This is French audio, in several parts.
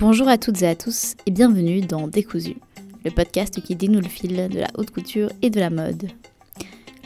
Bonjour à toutes et à tous et bienvenue dans Décousu, le podcast qui dénoue le fil de la haute couture et de la mode.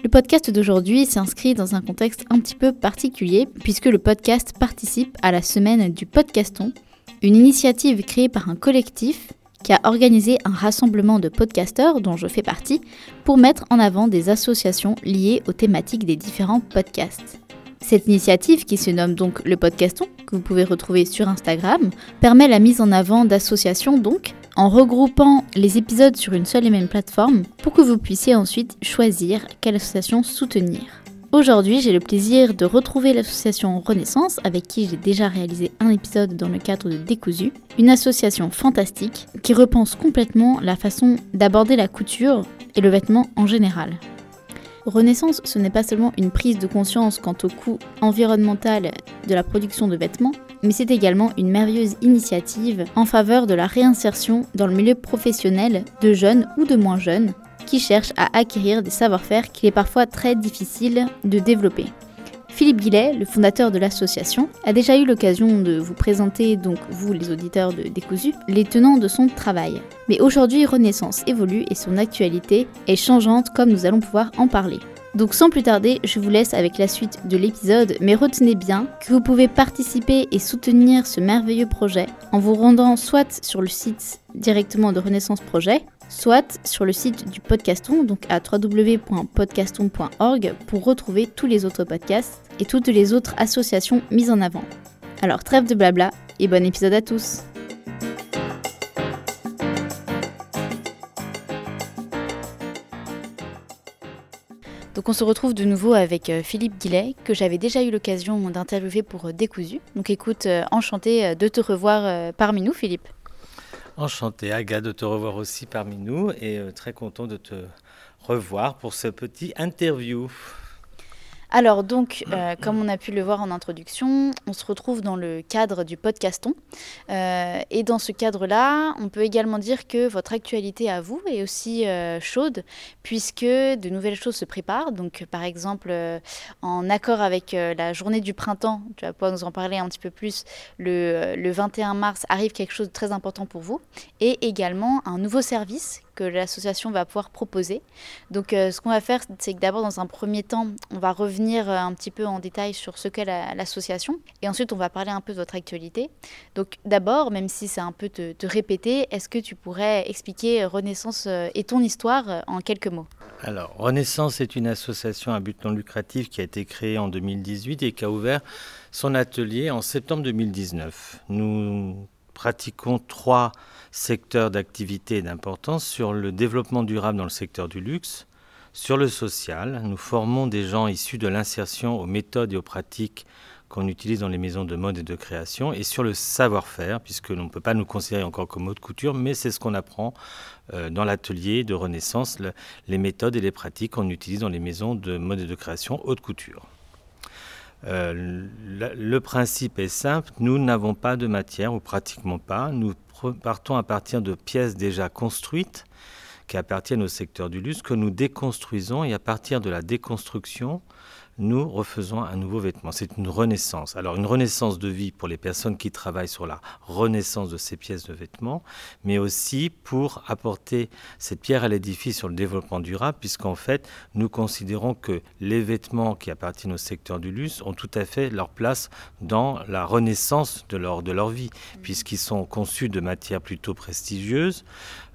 Le podcast d'aujourd'hui s'inscrit dans un contexte un petit peu particulier puisque le podcast participe à la semaine du podcaston, une initiative créée par un collectif qui a organisé un rassemblement de podcasteurs dont je fais partie pour mettre en avant des associations liées aux thématiques des différents podcasts. Cette initiative, qui se nomme donc le Podcaston, que vous pouvez retrouver sur Instagram, permet la mise en avant d'associations donc, en regroupant les épisodes sur une seule et même plateforme pour que vous puissiez ensuite choisir quelle association soutenir. Aujourd'hui, j'ai le plaisir de retrouver l'association Renaissance, avec qui j'ai déjà réalisé un épisode dans le cadre de Décousu, une association fantastique qui repense complètement la façon d'aborder la couture et le vêtement en général. Renaissance, ce n'est pas seulement une prise de conscience quant au coût environnemental de la production de vêtements, mais c'est également une merveilleuse initiative en faveur de la réinsertion dans le milieu professionnel de jeunes ou de moins jeunes qui cherchent à acquérir des savoir-faire qu'il est parfois très difficile de développer. Philippe Guillet, le fondateur de l'association, a déjà eu l'occasion de vous présenter, donc vous les auditeurs de Décousu, les tenants de son travail. Mais aujourd'hui, Renaissance évolue et son actualité est changeante comme nous allons pouvoir en parler. Donc sans plus tarder, je vous laisse avec la suite de l'épisode, mais retenez bien que vous pouvez participer et soutenir ce merveilleux projet en vous rendant soit sur le site directement de Renaissance Projet, soit sur le site du Podcaston, donc à www.podcaston.org pour retrouver tous les autres podcasts et toutes les autres associations mises en avant. Alors trêve de blabla et bon épisode à tous Donc on se retrouve de nouveau avec euh, Philippe Guillet, que j'avais déjà eu l'occasion d'interviewer pour euh, Décousu. Donc écoute, euh, enchanté de te revoir parmi nous Philippe. Enchanté, Aga, de te revoir aussi parmi nous et euh, très content de te revoir pour ce petit interview. Alors donc, euh, comme on a pu le voir en introduction, on se retrouve dans le cadre du podcaston. Euh, et dans ce cadre-là, on peut également dire que votre actualité à vous est aussi euh, chaude, puisque de nouvelles choses se préparent. Donc par exemple, en accord avec la journée du printemps, tu vas pouvoir nous en parler un petit peu plus, le, le 21 mars arrive quelque chose de très important pour vous. Et également un nouveau service que l'association va pouvoir proposer. Donc euh, ce qu'on va faire, c'est que d'abord dans un premier temps, on va revenir euh, un petit peu en détail sur ce qu'est l'association et ensuite on va parler un peu de votre actualité. Donc d'abord, même si c'est un peu te, te répéter, est-ce que tu pourrais expliquer Renaissance euh, et ton histoire en quelques mots? Alors Renaissance est une association à but non lucratif qui a été créée en 2018 et qui a ouvert son atelier en septembre 2019. Nous pratiquons trois secteurs d'activité d'importance sur le développement durable dans le secteur du luxe, sur le social. Nous formons des gens issus de l'insertion aux méthodes et aux pratiques qu'on utilise dans les maisons de mode et de création, et sur le savoir-faire, puisque l'on ne peut pas nous considérer encore comme haute couture, mais c'est ce qu'on apprend euh, dans l'atelier de Renaissance, le, les méthodes et les pratiques qu'on utilise dans les maisons de mode et de création haute couture. Euh, le, principe est simple, nous n'avons pas de matière, ou pratiquement pas. Partons à partir de pièces déjà construites qui appartiennent au secteur du luxe, que nous déconstruisons, et à partir de la déconstruction, nous refaisons un nouveau vêtement. C'est une renaissance. Alors une renaissance de vie pour les personnes qui travaillent sur la renaissance de ces pièces de vêtements, mais aussi pour apporter cette pierre à l'édifice sur le développement durable, puisqu'en fait, nous considérons que les vêtements qui appartiennent au secteur du luxe ont tout à fait leur place dans la renaissance de leur, de leur vie, puisqu'ils sont conçus de matières plutôt prestigieuses.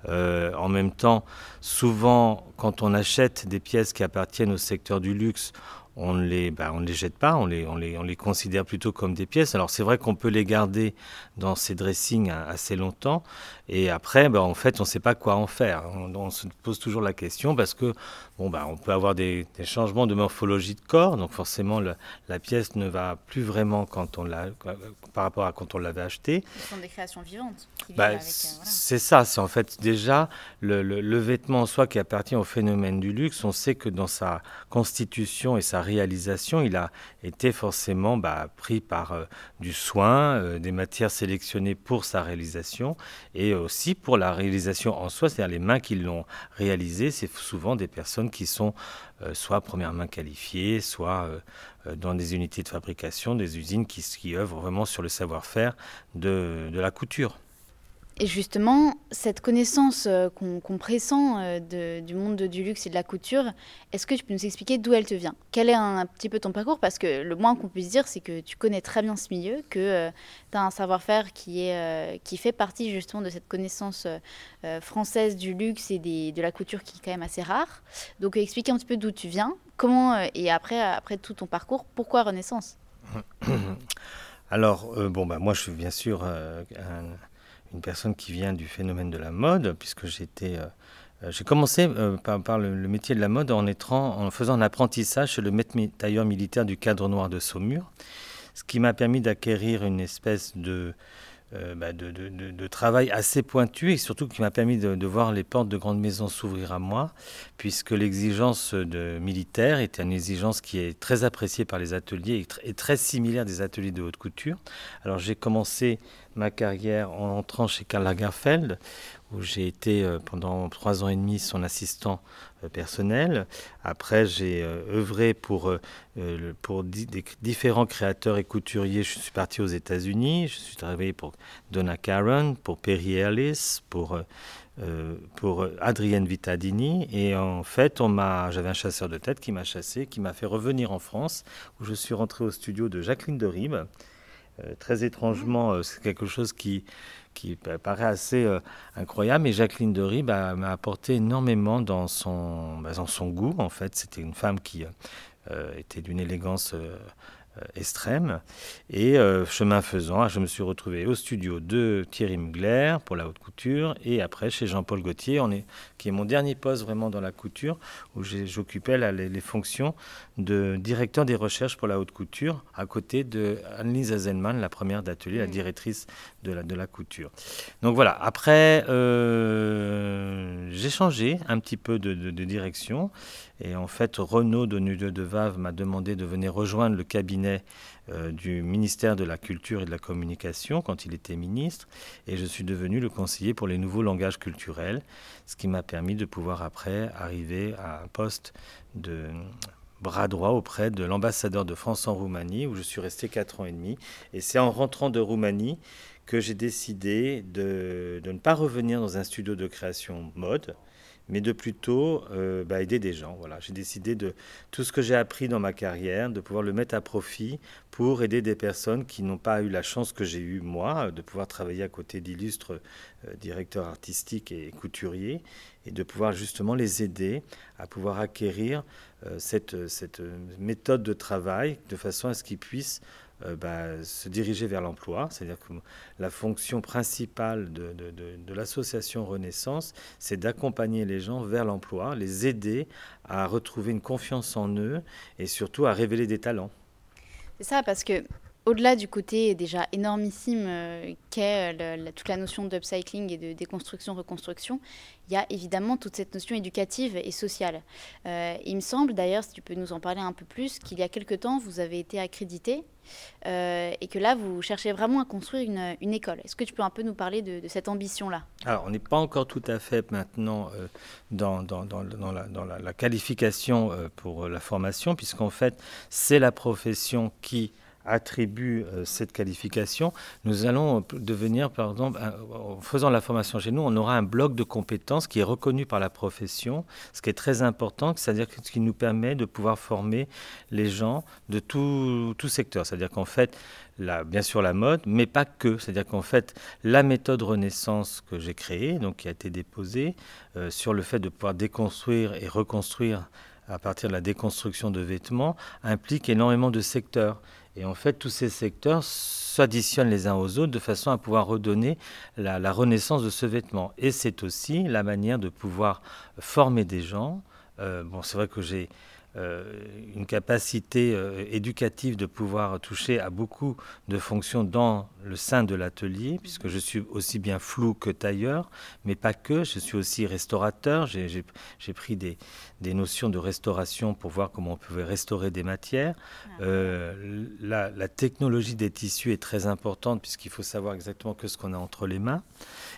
Euh, en même temps, souvent, quand on achète des pièces qui appartiennent au secteur du luxe, on ne les, ben, on les jette pas, on les, on, les, on les considère plutôt comme des pièces. Alors c'est vrai qu'on peut les garder dans ces dressings assez longtemps, et après, ben, en fait, on ne sait pas quoi en faire. On, se pose toujours la question parce que bon, ben, on peut avoir des, changements de morphologie de corps, donc forcément la pièce ne va plus vraiment quand on l'a, par rapport à quand on l'avait acheté. Ce sont des créations vivantes. Ben, euh, voilà. C'est ça, c'est en fait déjà le, le, le vêtement en soi qui appartient au phénomène du luxe. On sait que dans sa constitution et sa réalisation, il a été forcément bah, pris par euh, du soin, euh, des matières sélectionnées pour sa réalisation et aussi pour la réalisation en soi, c'est-à-dire les mains qui l'ont réalisé, c'est souvent des personnes qui sont soit première main qualifiées, soit euh, euh, dans des unités de fabrication, des usines qui, œuvrent vraiment sur le savoir-faire de la couture. Et justement, cette connaissance euh, qu'on pressent euh, du monde du luxe et de la couture, est-ce que tu peux nous expliquer d'où elle te vient? Quel est un, petit peu ton parcours? Parce que le moins qu'on puisse dire, c'est que tu connais très bien ce milieu, que euh, tu as un savoir-faire qui, fait partie justement de cette connaissance française du luxe et de la couture qui est quand même assez rare. Donc expliquer un petit peu d'où tu viens, comment, et après, tout ton parcours, pourquoi Renaissance? Alors, bon, bah, moi je suis bien sûr une personne qui vient du phénomène de la mode, puisque j'étais, euh, euh, j'ai commencé euh, par, le, métier de la mode en, faisant un apprentissage chez le maître tailleur militaire du cadre noir de Saumur, ce qui m'a permis d'acquérir une espèce de, bah, travail assez pointu et surtout qui m'a permis de, voir les portes de grandes maisons s'ouvrir à moi, puisque l'exigence de militaire était une exigence qui est très appréciée par les ateliers et très similaire des ateliers de haute couture. Alors j'ai commencé ma carrière en entrant chez Karl Lagerfeld, où j'ai été euh, pendant trois ans et demi son assistant euh, personnel. Après, j'ai euh, œuvré pour, pour différents créateurs et couturiers. Je suis parti aux États-Unis. Je suis travaillé pour Donna Karan, pour Perry Ellis, pour pour Adrienne Vitadini. Et en fait, on m'a, j'avais un chasseur de tête qui m'a chassé, qui m'a fait revenir en France, où je suis rentré au studio de Jacqueline de euh, très étrangement, euh, c'est quelque chose qui, qui paraît assez euh, incroyable. Et Jacqueline de bah, m'a apporté énormément dans son, bah, dans son goût. En fait, c'était une femme qui était d'une élégance euh, extrême. Et euh, chemin faisant, je me suis retrouvé au studio de Thierry Mugler pour la haute couture et après chez Jean-Paul Gaultier, on est, qui est mon dernier poste vraiment dans la couture, où j'occupais les, fonctions de directeur des recherches pour la haute couture à côté de Annelise Azelman, la première d'atelier, la mmh. directrice de la, de la couture. Donc voilà, après, euh, j'ai changé un petit peu de, de direction et en fait, Renaud de Nudeux de Vave m'a demandé de venir rejoindre le cabinet euh, du ministère de la Culture et de la Communication quand il était ministre. Et je suis devenu le conseiller pour les nouveaux langages culturels, ce qui m'a permis de pouvoir après arriver à un poste de bras droit auprès de l'ambassadeur de France en Roumanie, où je suis resté quatre ans et demi. Et c'est en rentrant de Roumanie que j'ai décidé de, ne pas revenir dans un studio de création mode, mais de plutôt euh, bah, aider des gens. Voilà, j'ai décidé de tout ce que j'ai appris dans ma carrière, de pouvoir le mettre à profit pour aider des personnes qui n'ont pas eu la chance que j'ai eue moi, de pouvoir travailler à côté d'illustres euh, directeurs artistiques et couturiers, et de pouvoir justement les aider à pouvoir acquérir euh, cette méthode de travail de façon à ce qu'ils puissent euh, bah, se diriger vers l'emploi. C'est-à-dire que la fonction principale de, de, l'association Renaissance, c'est d'accompagner les gens vers l'emploi, les aider à retrouver une confiance en eux et surtout à révéler des talents. C'est ça, parce que au-delà du côté déjà énormissime euh, qu'est euh, toute la notion d'upcycling et de déconstruction-reconstruction, il y a évidemment toute cette notion éducative et sociale. Euh, il me semble d'ailleurs, si tu peux nous en parler un peu plus, qu'il y a quelque temps, vous avez été accrédité et que là, vous cherchez vraiment à construire une, école. Est-ce que tu peux un peu nous parler de, cette ambition-là? Alors, on n'est pas encore tout à fait maintenant dans, la, qualification pour la formation, puisqu'en fait, c'est la profession qui attribue euh, cette qualification, nous allons devenir, par exemple, en faisant la formation chez nous, on aura un bloc de compétences qui est reconnu par la profession, ce qui est très important, c'est-à-dire ce qui nous permet de pouvoir former les gens de tout, tout secteur. C'est-à-dire qu'en fait, bien sûr la mode, mais pas que. C'est-à-dire qu'en fait, la méthode Renaissance que j'ai créée, donc qui a été déposée, euh, sur le fait de pouvoir déconstruire et reconstruire à partir de la déconstruction de vêtements, implique énormément de secteurs. Et en fait, tous ces secteurs s'additionnent les uns aux autres de façon à pouvoir redonner la, renaissance de ce vêtement. Et c'est aussi la manière de pouvoir former des gens. Euh, bon, c'est vrai que j'ai euh, une capacité euh, éducative de pouvoir toucher à beaucoup de fonctions dans le sein de l'atelier, puisque je suis aussi bien flou que tailleur, mais pas que, je suis aussi restaurateur, j'ai pris des, des, notions de restauration pour voir comment on pouvait restaurer des matières. Ah. Euh, la, la, technologie des tissus est très importante, puisqu'il faut savoir exactement que ce qu'on a entre les mains,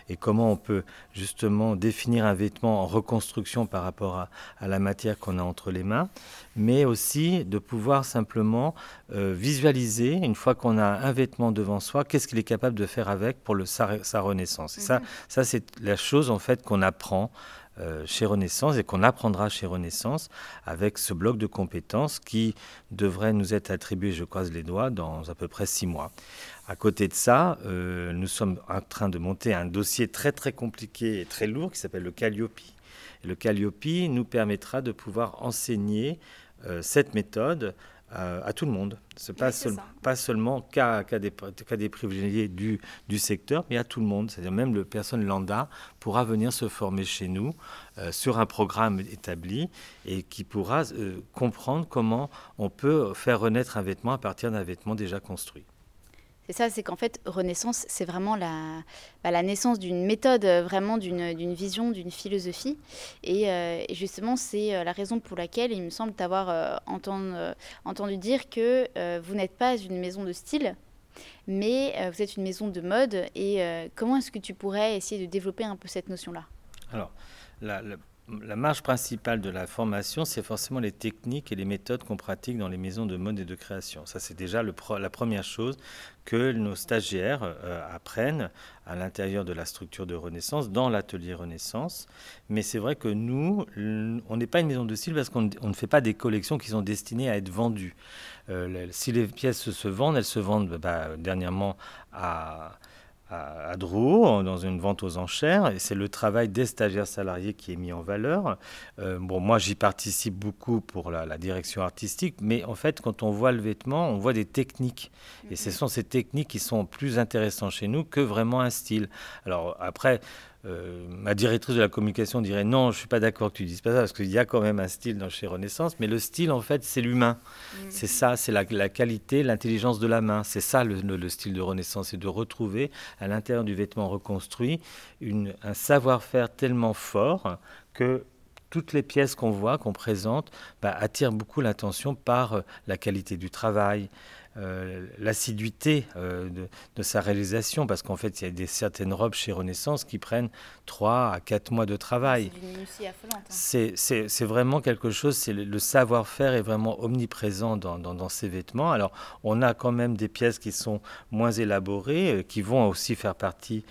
et comment on peut justement définir un vêtement en reconstruction par rapport à, à la matière qu'on a entre les mains. mais aussi de pouvoir simplement euh, visualiser, une fois qu'on a un vêtement devant soi, qu'est-ce qu'il est capable de faire avec pour le, sa, renaissance. Et ça, mhm. ça c'est la chose en fait qu'on apprend euh, chez Renaissance et qu'on apprendra chez Renaissance avec ce bloc de compétences qui devrait nous être attribué, je croise les doigts, dans à peu près six mois. À côté de ça, euh, nous sommes en train de monter un dossier très très compliqué et très lourd qui s'appelle le Calliope. le Calliope nous permettra de pouvoir enseigner euh, cette méthode à, tout le monde. Ce n'est pas, pas, seulement qu'à des, des, privilégiés du, du, secteur, mais à tout le monde. C'est-à-dire même le personne lambda pourra venir se former chez nous euh, sur un programme établi et qui pourra euh, comprendre comment on peut faire renaître un vêtement à partir d'un vêtement déjà construit. C'est ça, c'est qu'en fait, Renaissance, c'est vraiment la, bah, naissance d'une méthode, euh, vraiment d'une vision, d'une philosophie. Euh, et, justement, c'est euh, la raison pour laquelle il me semble t'avoir entendu, dire que vous n'êtes pas une maison de style, mais vous êtes une maison de mode. Et comment est-ce que tu pourrais essayer de développer un peu cette notion-là? Marge principale de la formation, c'est forcément les techniques et les méthodes qu'on pratique dans les maisons de mode et de création. Ça, c'est déjà la première chose que nos stagiaires euh, apprennent à l'intérieur de la structure de Renaissance, dans l'atelier Renaissance. Mais c'est vrai que nous, on n'est pas une maison de style parce qu'on ne fait pas des collections qui sont destinées à être vendues. Euh, si les pièces se vendent, elles se vendent bah, dernièrement à à, Drouot dans une vente aux enchères et c'est le travail des stagiaires salariés qui est mis en valeur. Euh, bon, moi j'y participe beaucoup pour la, direction artistique, mais en fait quand on voit le vêtement, on voit des techniques et ce sont ces techniques qui sont plus intéressantes chez nous que vraiment un style. Alors après, euh, ma directrice de la communication dirait non, je suis pas d'accord que tu dises pas ça parce qu'il y a quand même un style dans chez Renaissance, mais le style en fait c'est l'humain, mm. c'est ça, c'est la, qualité, l'intelligence de la main, c'est ça le, style de Renaissance, c'est de retrouver à l'intérieur du vêtement reconstruit un savoir-faire tellement fort que toutes les pièces qu'on voit, qu'on présente, bah, attirent beaucoup l'attention par euh, la qualité du travail, euh, l'assiduité euh, de, sa réalisation, parce qu'en fait, il y a des, certaines robes chez Renaissance qui prennent 3 à 4 mois de travail. C'est hein. vraiment quelque chose, c'est le, savoir-faire est vraiment omniprésent dans, dans, ces vêtements. Alors, on a quand même des pièces qui sont moins élaborées, euh, qui vont aussi faire partie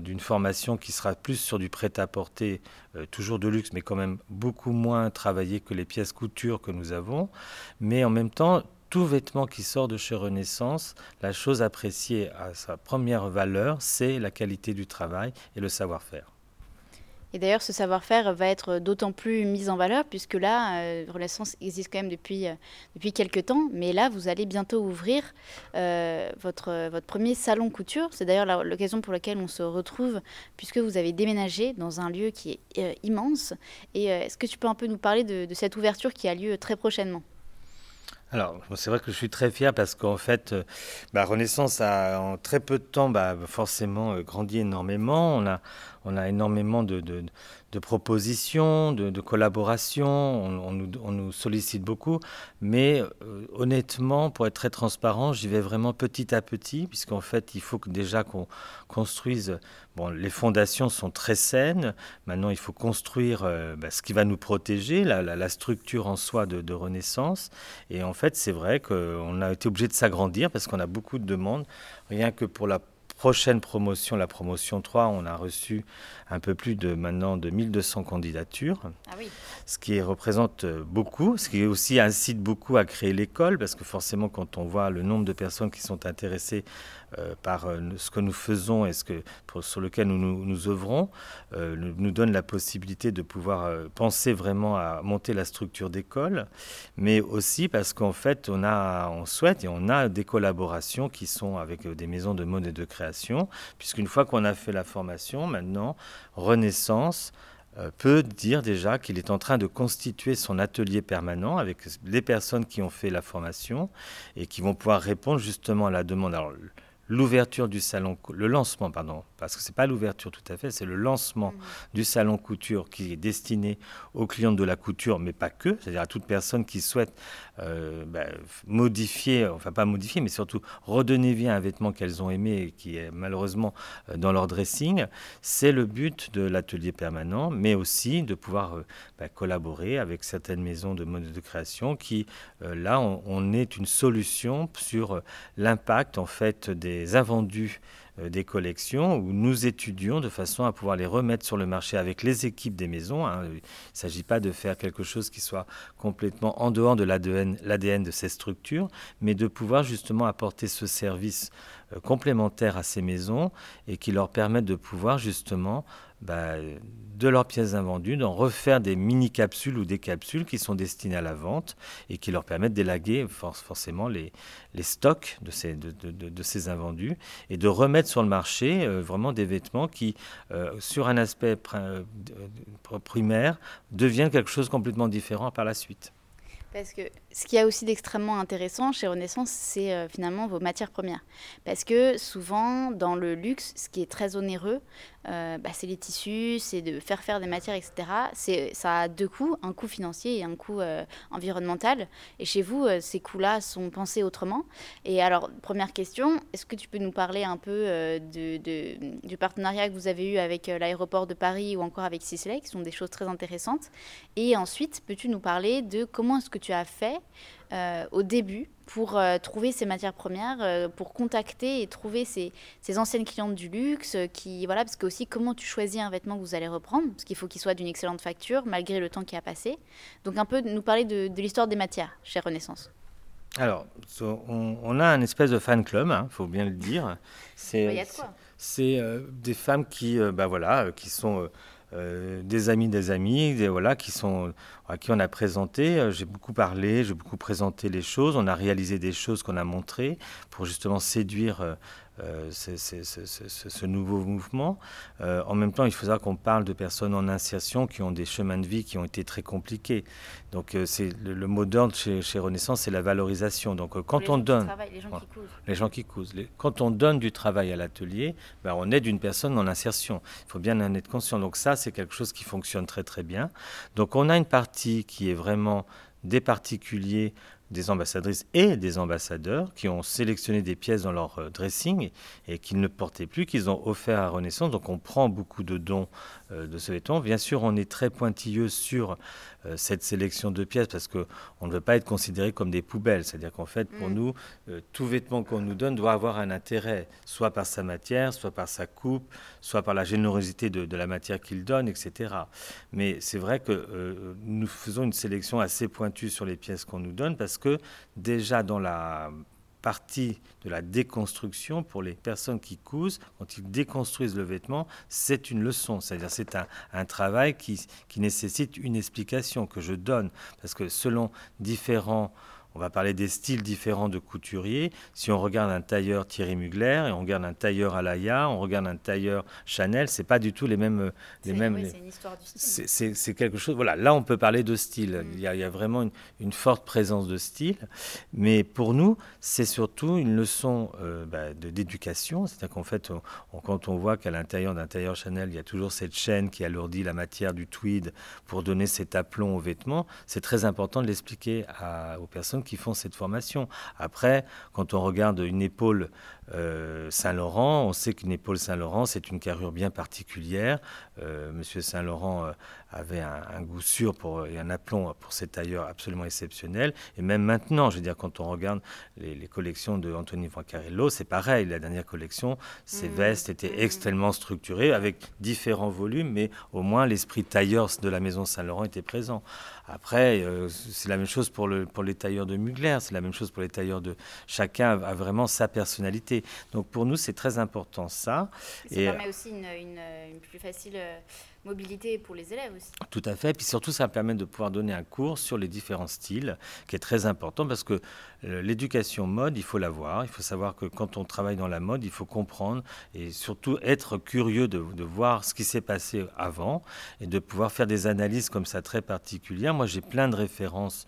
d'une formation qui sera plus sur du prêt-à-porter, toujours de luxe, mais quand même beaucoup moins travaillé que les pièces couture que nous avons. Mais en même temps, tout vêtement qui sort de chez Renaissance, la chose appréciée à sa première valeur, c'est la qualité du travail et le savoir-faire. Et d'ailleurs, ce savoir-faire va être d'autant plus mis en valeur puisque là, euh, Renaissance existe quand même depuis, euh, depuis quelques temps, mais là, vous allez bientôt ouvrir euh, votre, votre premier salon couture. C'est d'ailleurs l'occasion pour laquelle on se retrouve puisque vous avez déménagé dans un lieu qui est immense. Et est-ce que tu peux un peu nous parler de cette ouverture qui a lieu très prochainement? Alors, c'est vrai que je suis très fier parce qu'en fait, euh, bah, Renaissance a en très peu de temps bah, forcément euh, grandi énormément. On a énormément de, de propositions, de, collaborations, on, nous, sollicite beaucoup, mais euh, honnêtement, pour être très transparent, j'y vais vraiment petit à petit, puisqu'en fait, il faut que déjà qu'on construise, bon, les fondations sont très saines, maintenant il faut construire euh, bah, ce qui va nous protéger, la, structure en soi de Renaissance, et en fait, c'est vrai qu'on a été obligé de s'agrandir parce qu'on a beaucoup de demandes, rien que pour la prochaine promotion, la promotion 3, on a reçu un peu plus de maintenant de 1200 candidatures, ah ce qui représente beaucoup, ce qui aussi incite beaucoup à créer l'école, parce que forcément quand on voit le nombre de personnes qui sont intéressées euh, par euh, ce que nous faisons et ce que, sur lequel nous, nous, œuvrons, euh, nous, donne la possibilité de pouvoir penser vraiment à monter la structure d'école, mais aussi parce qu'en fait on, a, on souhaite et on a des collaborations qui sont avec des maisons de mode et de création, puisqu'une fois qu'on a fait la formation, maintenant, Renaissance peut dire déjà qu'il est en train de constituer son atelier permanent avec les personnes qui ont fait la formation et qui vont pouvoir répondre justement à la demande. Alors, l'ouverture du salon, le lancement pardon, parce que c'est pas l'ouverture tout à fait, c'est le lancement mmh. du salon couture qui est destiné aux clients de la couture, mais pas que, c'est-à-dire à toute personne qui souhaite euh, bah, modifier, enfin pas modifier, mais surtout redonner vie à un vêtement qu'elles ont aimé et qui est malheureusement euh, dans leur dressing. C'est le but de l'atelier permanent, mais aussi de pouvoir euh, bah, collaborer avec certaines maisons de mode de création qui, là, on, on, est une solution sur l'impact en fait des invendus euh, des collections où nous étudions de façon à pouvoir les remettre sur le marché avec les équipes des maisons. Hein. Il ne s'agit pas de faire quelque chose qui soit complètement en dehors de l'ADN de ces structures, mais de pouvoir justement apporter ce service euh, complémentaire à ces maisons et qui leur permette de pouvoir justement bah, de leurs pièces invendues, d'en refaire des mini-capsules ou des capsules qui sont destinées à la vente et qui leur permettent d'élaguer forcément les, stocks de ces, invendus et de remettre sur le marché euh, vraiment des vêtements qui, euh, sur un aspect euh, primaire, deviennent quelque chose complètement différent par la suite. Parce que ce qui y a aussi d'extrêmement intéressant chez Renaissance, c'est finalement vos matières premières. Parce que souvent, dans le luxe, ce qui est très onéreux, euh, bah, c'est les tissus, c'est de faire faire des matières, etc. Ça a deux coûts, un coût financier et un coût euh, environnemental. Et chez vous, euh, ces coûts-là sont pensés autrement. Et alors, première question, est-ce que tu peux nous parler un peu du partenariat que vous avez eu avec l'aéroport de Paris ou encore avec Sisley, qui sont des choses très intéressantes? Et ensuite, peux-tu nous parler de comment est-ce que tu as fait au début pour euh, trouver ces matières premières, euh, pour contacter et trouver ces, ces, anciennes clientes du luxe, qui voilà, parce que aussi comment tu choisis un vêtement que vous allez reprendre, parce qu'il faut qu'il soit d'une excellente facture malgré le temps qui a passé. Donc un peu nous parler de, l'histoire des matières chez Renaissance. Alors, on, a un espèce de fan club, il hein, faut bien le dire. C'est C'est des femmes qui, bah voilà, qui sont euh, des amis des amis, voilà, qui sont à qui on a présenté. Euh, j'ai beaucoup parlé, j'ai beaucoup présenté les choses. On a réalisé des choses qu'on a montrées pour justement séduire euh, ce nouveau mouvement. Euh, en même temps, il faut savoir qu'on parle de personnes en insertion qui ont des chemins de vie qui ont été très compliqués. Donc, euh, c'est le, mot d'ordre chez, Renaissance, c'est la valorisation. Donc, quand on donne, les gens qui cousent, les gens qui cousent, quand on donne du travail à l'atelier, ben, on aide une personne en insertion. Il faut bien en être conscient. Donc, ça, c'est quelque chose qui fonctionne très très bien. Donc, on a une partie qui est vraiment des particuliers des ambassadrices et des ambassadeurs qui ont sélectionné des pièces dans leur euh, dressing et, qu'ils ne portaient plus, qu'ils ont offert à Renaissance. Donc on prend beaucoup de dons de ce vêtement. Bien sûr, on est très pointilleux sur euh, cette sélection de pièces parce qu'on ne veut pas être considéré comme des poubelles. C'est-à-dire qu'en fait, pour mm. nous, tout vêtement qu'on nous donne doit avoir un intérêt, soit par sa matière, soit par sa coupe, soit par la générosité de, de la matière qu'il donne, etc. Mais c'est vrai que nous faisons une sélection assez pointue sur les pièces qu'on nous donne parce que déjà dans la partie de la déconstruction pour les personnes qui cousent, quand ils déconstruisent le vêtement, c'est une leçon. C'est-à-dire c'est un, travail qui, qui nécessite une explication que je donne. Parce que selon différents on va parler des styles différents de couturiers. Si on regarde un tailleur Thierry Mugler et on regarde un tailleur Alaya, on regarde un tailleur Chanel, c'est pas du tout les mêmes. Les mêmes c'est une histoire du style. C'est quelque chose. Voilà, là on peut parler de style. Mm. Il, y a, vraiment une, forte présence de style. Mais pour nous, c'est surtout une leçon euh, bah, d'éducation. C'est-à-dire qu'en fait, quand on voit qu'à l'intérieur d'un tailleur Chanel, il y a toujours cette chaîne qui alourdit la matière du tweed pour donner cet aplomb aux vêtements, c'est très important de l'expliquer aux personnes qui font cette formation. Après, quand on regarde une épaule euh, Saint-Laurent, on sait qu'une épaule Saint-Laurent, c'est une carrure bien particulière. Euh, Monsieur Saint-Laurent euh, avait un, goût sûr pour, et un aplomb pour ses tailleurs absolument exceptionnels. Et même maintenant, je veux dire, quand on regarde les, collections de Anthony Vancarello, c'est pareil. La dernière collection, ses mmh. vestes étaient mmh. extrêmement structurées avec différents volumes, mais au moins l'esprit tailleur de la maison Saint-Laurent était présent. Après, c'est la même chose pour, le, pour les tailleurs de Mugler, c'est la même chose pour les tailleurs de... Chacun a vraiment sa personnalité. Donc pour nous, c'est très important ça. Ça et permet aussi une, plus facile euh, mobilité pour les élèves aussi. Tout à fait. Puis surtout, ça permet de pouvoir donner un cours sur les différents styles, qui est très important parce que euh, l'éducation mode, il faut l'avoir. Il faut savoir que quand on travaille dans la mode, il faut comprendre et surtout être curieux de, de voir ce qui s'est passé avant et de pouvoir faire des analyses comme ça très particulières. Moi, j'ai plein de références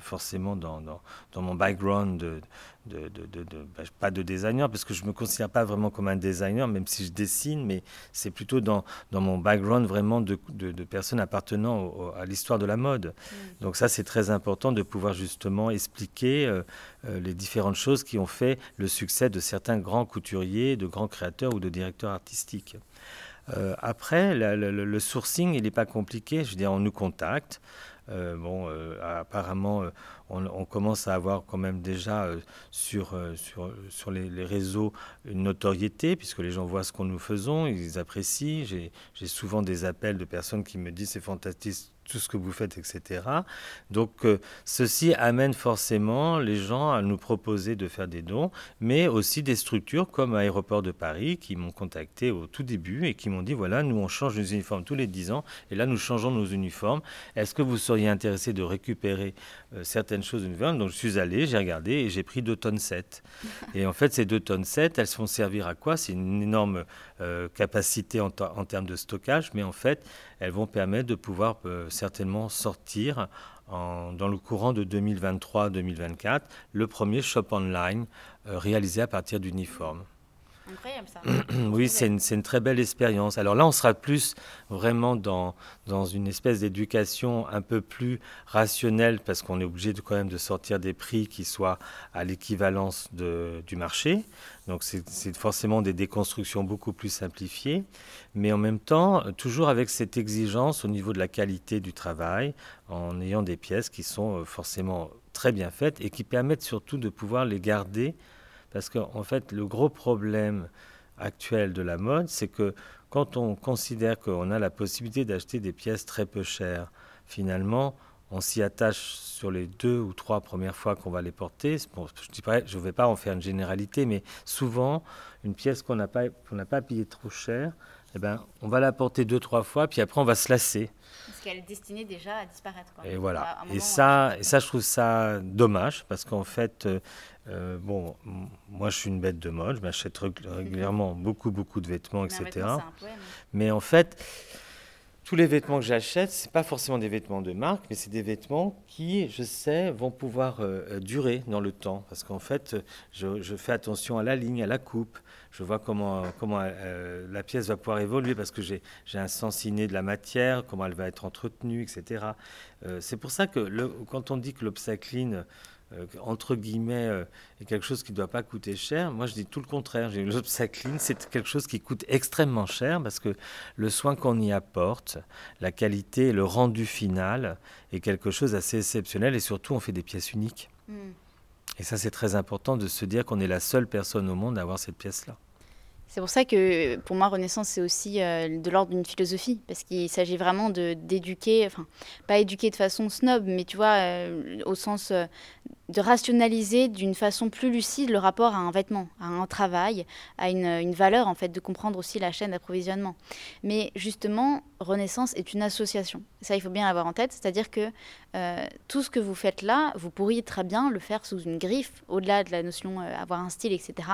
forcément dans, dans, mon background de, de, de, bah, pas de designer, parce que je ne me considère pas vraiment comme un designer, même si je dessine, mais c'est plutôt dans, dans mon background vraiment de, personnes appartenant à l'histoire de la mode. Mm. Donc ça, c'est très important de pouvoir justement expliquer euh, euh, les différentes choses qui ont fait le succès de certains grands couturiers, de grands créateurs ou de directeurs artistiques. Euh, après, le, sourcing, il n'est pas compliqué. Je veux dire, on nous contacte. Bon, apparemment, on, commence à avoir quand même déjà euh, sur, euh, sur, sur les, réseaux une notoriété, puisque les gens voient ce que nous faisons, ils apprécient. J'ai souvent des appels de personnes qui me disent c'est fantastique tout ce que vous faites, etc. Donc euh, ceci amène forcément les gens à nous proposer de faire des dons, mais aussi des structures comme Aéroport de Paris qui m'ont contacté au tout début et qui m'ont dit voilà, nous on change nos uniformes tous les 10 ans et là nous changeons nos uniformes. Est-ce que vous seriez intéressé de récupérer euh, certaines choses uniformes Donc je suis allé, j'ai regardé et j'ai pris 2 tonnes 7. et en fait ces 2 tonnes 7, elles vont servir à quoi? C'est une énorme euh, capacité en, termes de stockage, mais en fait elles vont permettre de pouvoir certainement sortir dans le courant de 2023-2024 le premier shop online euh, réalisé à partir d'uniformes. Oui, c'est une, une, très belle expérience. Alors là, on sera plus vraiment dans, dans une espèce d'éducation un peu plus rationnelle parce qu'on est obligé de, quand même de sortir des prix qui soient à l'équivalence du marché. Donc c'est forcément des déconstructions beaucoup plus simplifiées, mais en même temps, toujours avec cette exigence au niveau de la qualité du travail, en ayant des pièces qui sont euh, forcément très bien faites et qui permettent surtout de pouvoir les garder parce qu'en fait, le gros problème actuel de la mode, c'est que quand on considère qu'on a la possibilité d'acheter des pièces très peu chères, finalement, on s'y attache sur les deux ou trois premières fois qu'on va les porter. je ne vais pas en faire une généralité, mais souvent, une pièce qu'on n'a pas, pas payée trop cher, eh ben, on va la porter deux, trois fois, puis après, on va se lasser. Parce qu'elle est destinée déjà à disparaître. Et voilà. Et ça, et ça, je trouve ça dommage, parce qu'en fait, euh, bon, moi, je suis une bête de mode, je m'achète régulièrement beaucoup, beaucoup de vêtements, etc. Mais en fait, tous les vêtements que j'achète, ce pas forcément des vêtements de marque, mais c'est des vêtements qui, je sais, vont pouvoir euh, euh, durer dans le temps. Parce qu'en fait, je, fais attention à la ligne, à la coupe. Je vois comment, comment euh, la pièce va pouvoir évoluer parce que j'ai un sens inné de la matière, comment elle va être entretenue, etc. c'est pour ça que le, quand on dit que euh, entre guillemets, euh, quelque chose qui ne doit pas coûter cher. Moi, je dis tout le contraire. L'upcycling, c'est quelque chose qui coûte extrêmement cher parce que le soin qu'on y apporte, la qualité, le rendu final est quelque chose d'assez exceptionnel et surtout, on fait des pièces uniques. Mm. Et ça, c'est très important de se dire qu'on est la seule personne au monde à avoir cette pièce-là. C'est pour ça que pour moi, Renaissance, c'est aussi euh, de l'ordre d'une philosophie, parce qu'il s'agit vraiment d'éduquer, enfin, pas éduquer de façon snob, mais tu vois, euh, au sens euh, de rationaliser d'une façon plus lucide le rapport à un vêtement, à un travail, à une, valeur, en fait, de comprendre aussi la chaîne d'approvisionnement. Mais justement, Renaissance est une association. Ça, il faut bien l'avoir en tête, c'est-à-dire que tout ce que vous faites là, vous pourriez très bien le faire sous une griffe, au-delà de la notion avoir un style, etc.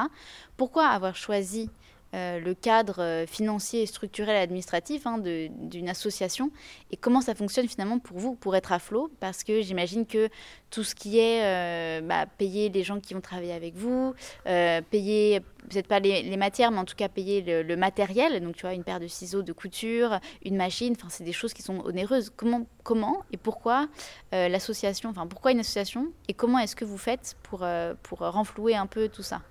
Pourquoi avoir choisi euh, le cadre euh, financier, structurel et administratif hein, d'une association. Et comment ça fonctionne finalement pour vous, pour être à flot? Parce que j'imagine que tout ce qui est euh, bah, payer les gens qui vont travailler avec vous, payer peut-être pas les, matières, mais en tout cas payer le, matériel, donc tu vois, une paire de ciseaux de couture, une machine, enfin c'est des choses qui sont onéreuses. Comment, comment et pourquoi l'association, enfin pourquoi une association? Et comment est-ce que vous faites pour, pour renflouer un peu tout ça?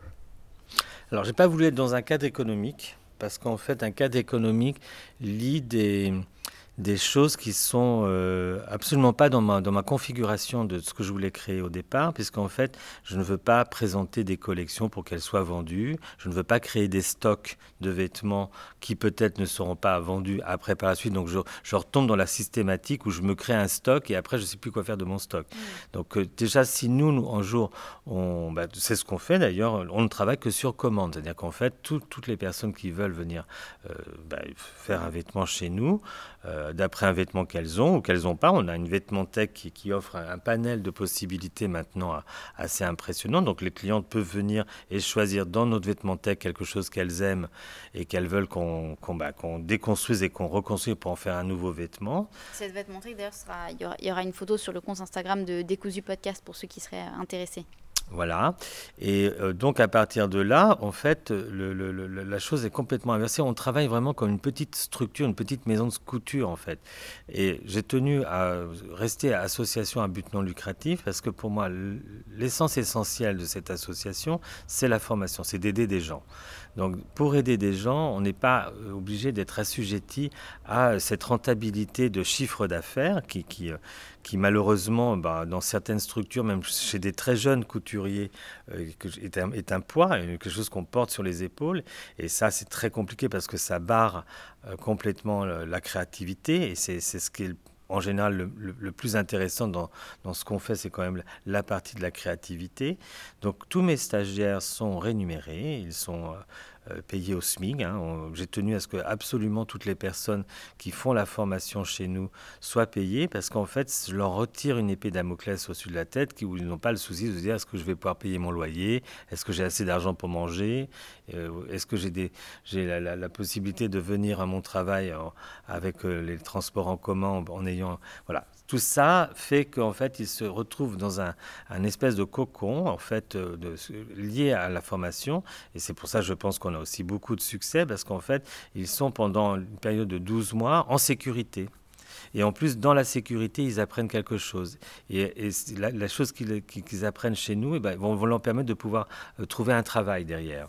Alors, j'ai pas voulu être dans un cadre économique, parce qu'en fait, un cadre économique lie des, des choses qui sont euh, absolument pas dans ma, dans ma configuration de ce que je voulais créer au départ, puisqu'en fait, je ne veux pas présenter des collections pour qu'elles soient vendues, je ne veux pas créer des stocks de vêtements qui peut-être ne seront pas vendus après par la suite, donc je, je, retombe dans la systématique où je me crée un stock et après je ne sais plus quoi faire de mon stock. Mmh. Donc euh, déjà, si nous, nous, un jour, on, bah, c'est ce qu'on fait d'ailleurs, on ne travaille que sur commande, c'est-à-dire qu'en fait, toutes les personnes qui veulent venir euh, bah, faire un vêtement chez nous, d'après un vêtement qu'elles ont ou qu'elles n'ont pas. On a une vêtement tech qui, offre un, panel de possibilités maintenant assez impressionnant. Donc les clientes peuvent venir et choisir dans notre vêtement tech quelque chose qu'elles aiment et qu'elles veulent qu'on bah, déconstruise et qu'on reconstruise pour en faire un nouveau vêtement. Cette vêtement tech, d'ailleurs, il y, aura, une photo sur le compte Instagram de Décousu Podcast pour ceux qui seraient intéressés. Voilà. Et euh, donc à partir de là, en fait, la chose est complètement inversée. On travaille vraiment comme une petite structure, une petite maison de couture en fait. Et j'ai tenu à rester association à but non lucratif parce que pour moi, l'essence essentielle de cette association, c'est la formation, c'est d'aider des gens. Donc pour aider des gens, on n'est pas euh, obligé d'être assujetti à cette rentabilité de chiffre d'affaires qui, qui, euh, qui malheureusement, bah, dans certaines structures, même chez des très jeunes couturiers, euh, est, un, poids, quelque chose qu'on porte sur les épaules. Et ça, c'est très compliqué parce que ça barre complètement la créativité et c'est ce qui est en général, le, plus intéressant dans, dans ce qu'on fait, c'est quand même la partie de la créativité. Donc tous mes stagiaires sont rémunérés, ils sont euh, payés au SMIG. Hein. J'ai tenu à ce que absolument toutes les personnes qui font la formation chez nous soient payées, parce qu'en fait, je leur retire une épée Damoclès au-dessus de la tête, où ils n'ont pas le souci de se dire est-ce que je vais pouvoir payer mon loyer, est-ce que j'ai assez d'argent pour manger, euh, est-ce que j'ai la, possibilité de venir à mon travail avec euh, les transports en commun en ayant voilà tout ça fait qu'en fait, ils se retrouvent dans un, espèce de cocon, en fait, euh, de, lié à la formation. Et c'est pour ça, je pense qu'on a aussi beaucoup de succès, parce qu'en fait, ils sont pendant une période de 12 mois en sécurité. Et en plus, dans la sécurité, ils apprennent quelque chose. Et, la, chose qu'ils apprennent chez nous eh ben, vont, vont, leur permettre de pouvoir euh, trouver un travail derrière.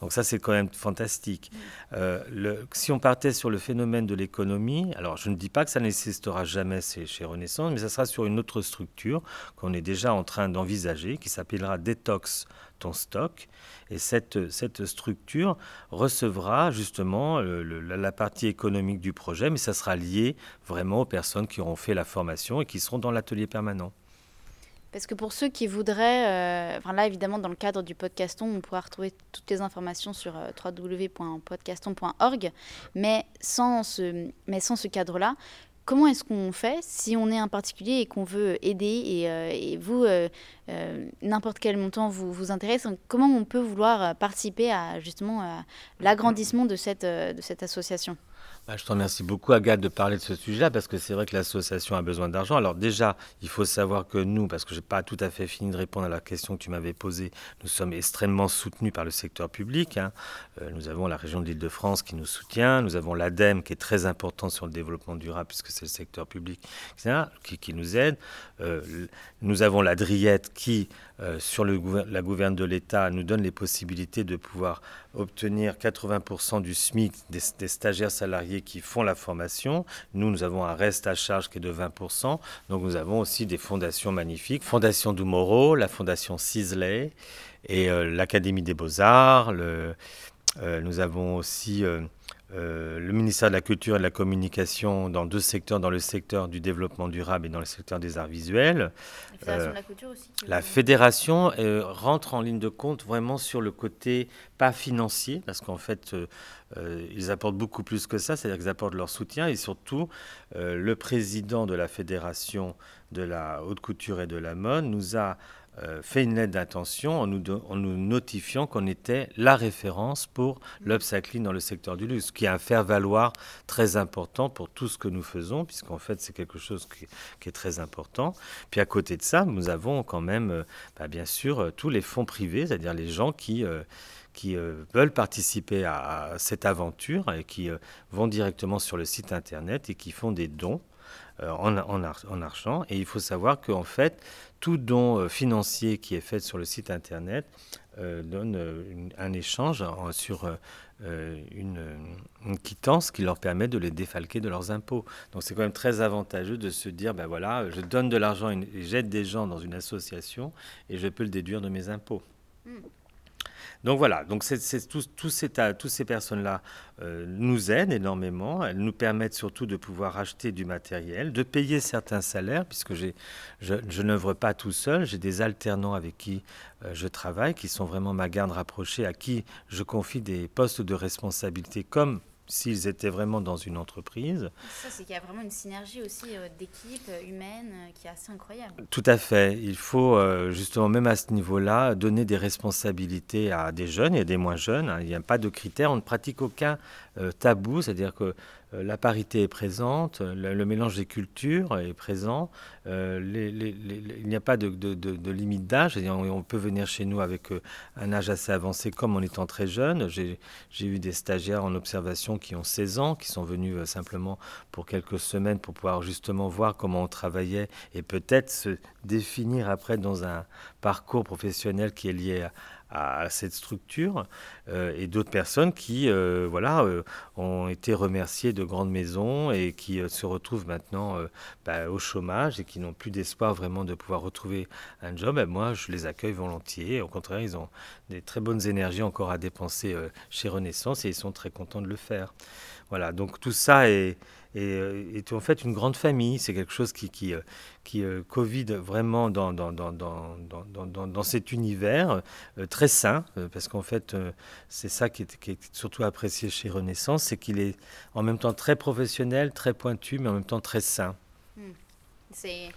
Donc ça, c'est quand même fantastique. Euh, le, si on partait sur le phénomène de l'économie, alors je ne dis pas que ça n'existera jamais chez Renaissance, mais ça sera sur une autre structure qu'on est déjà en train d'envisager, qui s'appellera Detox ton stock. Et cette, cette structure recevra justement la partie économique du projet, mais ça sera lié vraiment aux personnes qui auront fait la formation et qui seront dans l'atelier permanent. Parce que pour ceux qui voudraient, euh, enfin là évidemment dans le cadre du podcaston, on pourra retrouver toutes les informations sur euh, www.podcaston.org, mais sans ce, cadre-là, comment est-ce qu'on fait si on est un particulier et qu'on veut aider et, euh, vous, n'importe quel montant vous, vous intéresse, comment on peut vouloir participer à justement l'agrandissement de cette association? Bah, je te remercie beaucoup, Agathe, de parler de ce sujet-là, parce que c'est vrai que l'association a besoin d'argent. Alors déjà, il faut savoir que nous, parce que je n'ai pas tout à fait fini de répondre à la question que tu m'avais posée, nous sommes extrêmement soutenus par le secteur public. Hein. Euh, nous avons la région de l'Île-de-France qui nous soutient, nous avons l'ADEME qui est très important sur le développement durable, puisque c'est le secteur public qui, nous aide. Euh, nous avons la Driette qui, euh, sur la gouverne de l'État, nous donne les possibilités de pouvoir obtenir 80% du SMIC des, stagiaires salariés qui font la formation. Nous, nous avons un reste à charge qui est de 20%. Donc nous avons aussi des fondations magnifiques. Fondation Dumoro, la Fondation Sisley et euh, l'Académie des Beaux-Arts. Euh, nous avons aussi euh, le ministère de la Culture et de la Communication dans deux secteurs, dans le secteur du développement durable et dans le secteur des arts visuels. La Fédération de la Culture aussi. La Fédération rentre en ligne de compte vraiment sur le côté pas financier, parce qu'en fait, euh, ils apportent beaucoup plus que ça, c'est-à-dire qu'ils apportent leur soutien et surtout, euh, le président de la Fédération de la haute couture et de la mode nous a euh, fait une lettre d'intention en nous, nous notifiant qu'on était la référence pour l'upcycling dans le secteur du luxe, qui est un faire-valoir très important pour tout ce que nous faisons, puisqu'en fait c'est quelque chose qui, est très important. Puis à côté de ça, nous avons quand même, bah, bien sûr, tous les fonds privés, c'est-à-dire les gens qui qui euh, veulent participer à, cette aventure et qui euh, vont directement sur le site internet et qui font des dons euh, en, en, argent. Et il faut savoir qu'en fait, tout don financier qui est fait sur le site internet donne un échange sur une, quittance qui leur permet de les défalquer de leurs impôts. Donc c'est quand même très avantageux de se dire, ben voilà, je donne de l'argent j'aide des gens dans une association et je peux le déduire de mes impôts. Hmm. Donc voilà, donc tous, ces, personnes-là euh, nous aident énormément. Elles nous permettent surtout de pouvoir acheter du matériel, de payer certains salaires, puisque je, je n'œuvre pas tout seul. J'ai des alternants avec qui euh, je travaille, qui sont vraiment ma garde rapprochée, à qui je confie des postes de responsabilité comme s'ils étaient vraiment dans une entreprise. Ça, c'est qu'il y a vraiment une synergie aussi euh, d'équipe euh, humaine euh, qui est assez incroyable. Tout à fait. Il faut justement, même à ce niveau-là, donner des responsabilités à des jeunes et à des moins jeunes. Hein. Il n'y a pas de critères, on ne pratique aucun tabou, c'est-à-dire que euh, la parité est présente, le, mélange des cultures est présent, euh, il n'y a pas de, limite d'âge, on, peut venir chez nous avec euh, un âge assez avancé comme en étant très jeune. J'ai eu des stagiaires en observation qui ont 16 ans, qui sont venus simplement pour quelques semaines pour pouvoir justement voir comment on travaillait et peut-être se définir après dans un parcours professionnel qui est lié à, à cette structure euh, et d'autres personnes qui euh, voilà, euh, ont été remerciées de grandes maisons et qui se retrouvent maintenant bah, au chômage et qui n'ont plus d'espoir vraiment de pouvoir retrouver un job. Moi, je les accueille volontiers. Au contraire, ils ont des très bonnes énergies encore à dépenser chez Renaissance et ils sont très contents de le faire. Voilà, donc tout ça est, est, en fait une grande famille. C'est quelque chose qui, qui, qui euh, vraiment dans, dans, dans, dans, cet univers euh, très sain, euh, parce qu'en fait, c'est ça qui est, qui est, surtout apprécié chez Renaissance, c'est qu'il est en même temps très professionnel, très pointu, mais en même temps très sain. Hmm. C'est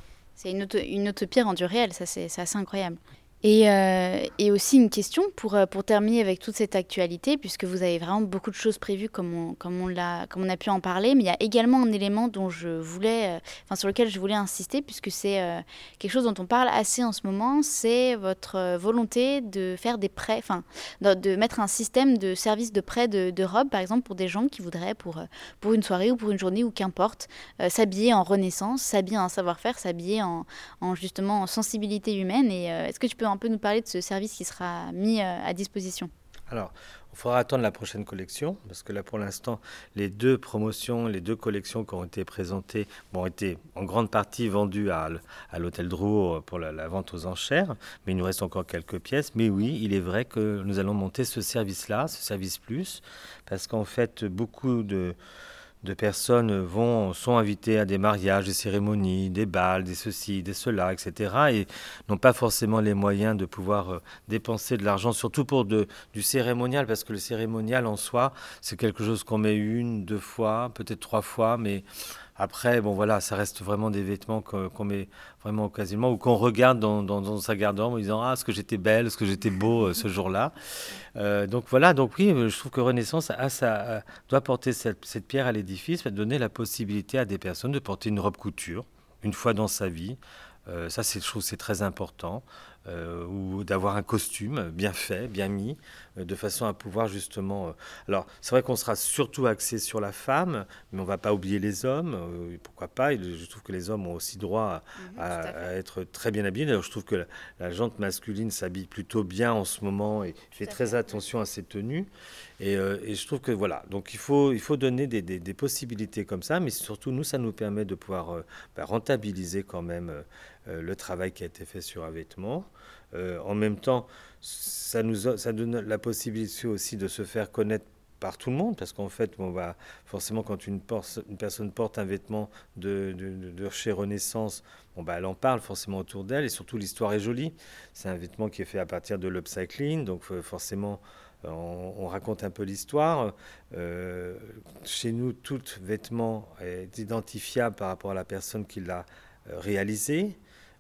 une, une utopie rendue réelle, ça c'est assez incroyable. Et, euh, et, aussi une question pour, euh, pour terminer avec toute cette actualité, puisque vous avez vraiment beaucoup de choses prévues comme on, comme on, l'a, comme on a pu en parler, mais il y a également un élément dont je voulais, euh, enfin, sur lequel je voulais insister, puisque c'est quelque chose dont on parle assez en ce moment, c'est votre volonté de faire des prêts, enfin de, mettre un système de service de prêt de, de robes, par exemple, pour des gens qui voudraient, pour, pour une soirée ou pour une journée ou qu'importe, s'habiller en renaissance, s'habiller en savoir-faire, s'habiller en, en, justement en sensibilité humaine. Et est-ce que tu peux un peu nous parler de ce service qui sera mis euh, à disposition alors, il faudra attendre la prochaine collection, parce que là, pour l'instant, les deux promotions, les deux collections qui ont été présentées ont été en grande partie vendues à, à l'hôtel Drouot pour la, vente aux enchères, mais il nous reste encore quelques pièces. Mais oui, il est vrai que nous allons monter ce service-là, ce service plus, parce qu'en fait, beaucoup de de personnes vont, sont invitées à des mariages, des cérémonies, des balles, des ceci, des cela, etc. et n'ont pas forcément les moyens de pouvoir euh, dépenser de l'argent, surtout pour du cérémonial, parce que le cérémonial en soi, c'est quelque chose qu'on met une, deux fois, peut-être trois fois, mais après, bon voilà, ça reste vraiment des vêtements qu'on met vraiment occasionnellement ou qu'on regarde dans, sa garde-robe en disant Ah, est-ce que j'étais belle, est-ce que j'étais beau euh, ce jour-là euh, Donc voilà, donc oui, je trouve que Renaissance a, ça, doit porter cette, pierre à l'édifice, donner la possibilité à des personnes de porter une robe couture une fois dans sa vie. Euh, ça, je trouve c'est très important. Euh, ou d'avoir un costume bien fait, bien mis, euh, de façon à pouvoir justement... Euh, alors, c'est vrai qu'on sera surtout axé sur la femme, mais on ne va pas oublier les hommes. pourquoi pas Je trouve que les hommes ont aussi droit à, mhm, être très bien habillés. D'ailleurs, je trouve que la, la jante masculine s'habille plutôt bien en ce moment et fait très attention à ses tenues. Et, je trouve que voilà, donc il faut, il faut donner des, des, possibilités comme ça, mais surtout nous, ça nous permet de pouvoir bah, rentabiliser quand même le travail qui a été fait sur un vêtement. Euh, en même temps, ça nous ça donne la possibilité aussi de se faire connaître par tout le monde, parce qu'en fait, on va forcément quand une, personne porte un vêtement de, chez Renaissance, bon, bah, elle en parle forcément autour d'elle, et surtout l'histoire est jolie. C'est un vêtement qui est fait à partir de l'upcycling, donc euh, forcément on, raconte un peu l'histoire. Euh, chez nous, tout vêtement est identifiable par rapport à la personne qui l'a réalisé.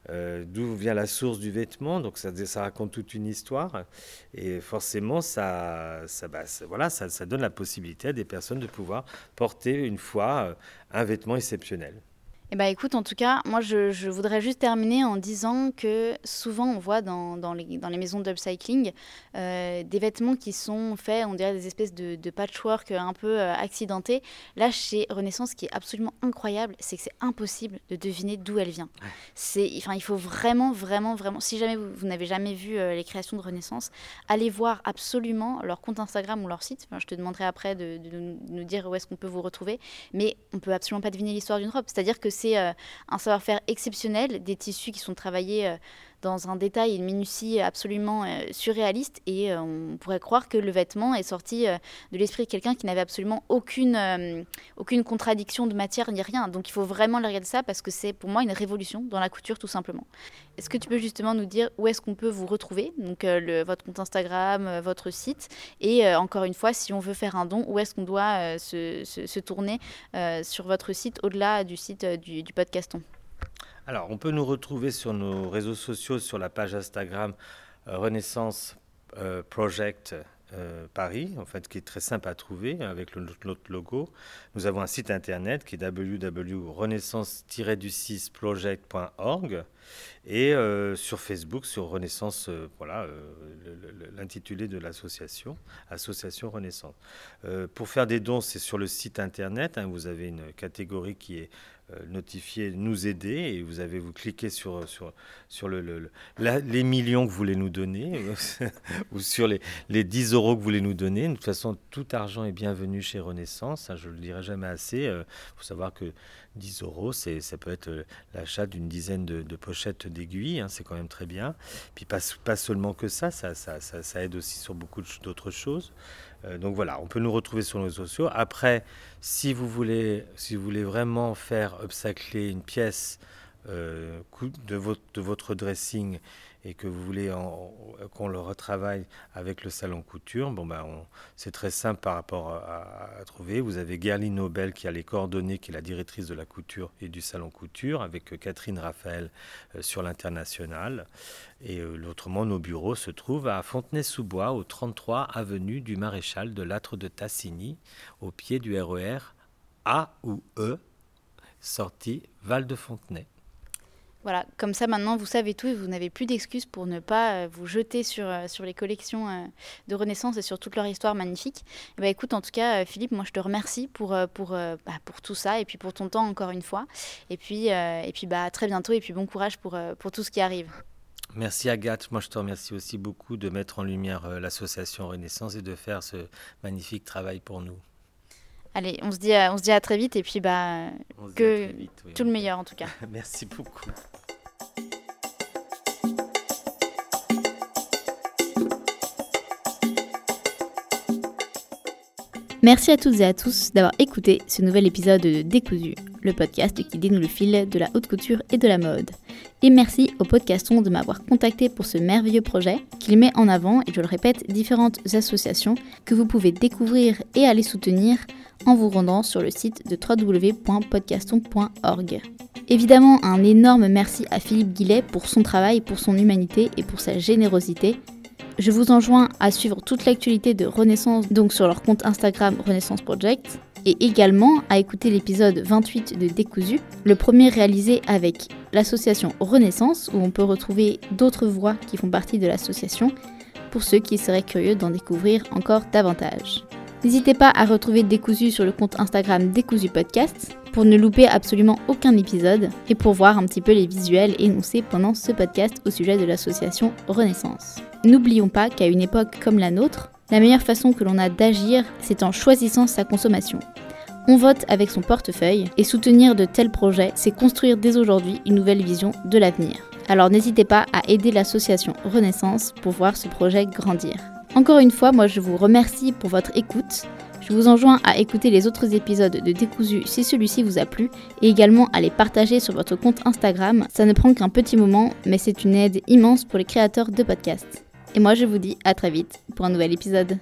Euh, d'où vient la source du vêtement. Donc ça, raconte toute une histoire. Et forcément, ça, ça, bah, voilà, ça, ça, donne la possibilité à des personnes de pouvoir porter une fois euh, un vêtement exceptionnel. Eh ben, écoute, en tout cas, moi, je, voudrais juste terminer en disant que souvent, on voit dans, dans, les, dans les, maisons d'upcycling euh, des vêtements qui sont faits, on dirait des espèces de, patchwork un peu euh, accidentés. Là, chez Renaissance, ce qui est absolument incroyable, c'est que c'est impossible de deviner d'où elle vient. C'est, enfin, il faut vraiment, vraiment, vraiment, si jamais vous, n'avez jamais vu euh, les créations de Renaissance, allez voir absolument leur compte Instagram ou leur site. je te demanderai après de, de nous dire où est-ce qu'on peut vous retrouver. Mais on peut absolument pas deviner l'histoire d'une robe. C'est-à-dire que c'est euh, un savoir-faire exceptionnel, des tissus qui sont travaillés euh, dans un détail et une minutie absolument surréaliste et on pourrait croire que le vêtement est sorti de l'esprit de quelqu'un qui n'avait absolument aucune, aucune contradiction de matière ni rien. Donc il faut vraiment regarder ça parce que c'est pour moi une révolution dans la couture tout simplement. Est-ce que tu peux justement nous dire où est-ce qu'on peut vous retrouver? Donc votre compte Instagram, votre site et encore une fois si on veut faire un don, où est-ce qu'on doit se, se, tourner sur votre site au-delà du site du, du podcaston? Alors, on peut nous retrouver sur nos réseaux sociaux, sur la page Instagram euh, Renaissance euh, Project euh, Paris, en fait, qui est très simple à trouver avec notre logo. Nous avons un site internet qui est www.renaissance-du6project.org et sur Facebook, sur Renaissance, voilà, l'intitulé de l'association, Association Renaissance. pour faire des dons, c'est sur le site internet. Hein, vous avez une catégorie qui est euh, notifier, nous aider, et vous avez vous cliquer sur, sur, sur le, les millions que vous voulez nous donner, ou sur les, les 10 euros que vous voulez nous donner. De toute façon, tout argent est bienvenu chez Renaissance, hein, je le dirai jamais assez. Il euh, faut savoir que 10 euros, ça peut être euh, l'achat d'une dizaine de, pochettes d'aiguilles, hein, c'est quand même très bien. Puis pas, pas seulement que ça, ça, ça, ça, ça aide aussi sur beaucoup d'autres choses. Euh, donc voilà, on peut nous retrouver sur nos réseaux sociaux. Après, si vous voulez, si vous voulez vraiment faire upcycler une pièce euh, de, votre, de votre dressing et que vous voulez qu'on le retravaille avec le salon couture, bon ben c'est très simple par rapport à, trouver. Vous avez Gerline Nobel qui a les coordonnées, qui est la directrice de la couture et du salon couture, avec Catherine Raphaël euh, sur l'international. Et euh, autrement, nos bureaux se trouvent à Fontenay-sous-Bois, au 33 avenue du Maréchal de Lattre de Tassigny, au pied du RER e A ou E, sortie Val-de-Fontenay. Voilà, comme ça maintenant vous savez tout et vous n'avez plus d'excuses pour ne pas euh, vous jeter sur, euh, sur les collections euh, de Renaissance et sur toute leur histoire magnifique. Et bah, écoute, en tout cas, Philippe, moi je te remercie pour, pour, bah, pour tout ça et puis pour ton temps encore une fois. Et puis, et puis bah, à très bientôt et puis bon courage pour, pour tout ce qui arrive. Merci Agathe, moi je te remercie aussi beaucoup de mettre en lumière l'association Renaissance et de faire ce magnifique travail pour nous. Allez, on se dit, on se dit à très vite et puis bah, que tout le meilleur en tout cas. Merci beaucoup. Merci à toutes et à tous d'avoir écouté ce nouvel épisode de Décousu, le podcast qui dénoue le fil de la haute couture et de la mode. Et merci au podcaston de m'avoir contacté pour ce merveilleux projet qu'il met en avant, et je le répète, différentes associations que vous pouvez découvrir et aller soutenir en vous rendant sur le site de www.podcaston.org. Évidemment, un énorme merci à Philippe Guillet pour son travail, pour son humanité et pour sa générosité je vous enjoins à suivre toute l'actualité de Renaissance donc sur leur compte Instagram Renaissance Project et également à écouter l'épisode 28 de Décousu, le premier réalisé avec l'association Renaissance où on peut retrouver d'autres voix qui font partie de l'association pour ceux qui seraient curieux d'en découvrir encore davantage. N'hésitez pas à retrouver Décousu sur le compte Instagram Décousu Podcast pour ne louper absolument aucun épisode et pour voir un petit peu les visuels énoncés pendant ce podcast au sujet de l'association Renaissance. N'oublions pas qu'à une époque comme la nôtre, la meilleure façon que l'on a d'agir, c'est en choisissant sa consommation. On vote avec son portefeuille et soutenir de tels projets, c'est construire dès aujourd'hui une nouvelle vision de l'avenir. Alors n'hésitez pas à aider l'association Renaissance pour voir ce projet grandir. Encore une fois, moi je vous remercie pour votre écoute. Je vous enjoins à écouter les autres épisodes de Décousu si celui-ci vous a plu et également à les partager sur votre compte Instagram. Ça ne prend qu'un petit moment, mais c'est une aide immense pour les créateurs de podcasts. Et moi, je vous dis à très vite pour un nouvel épisode.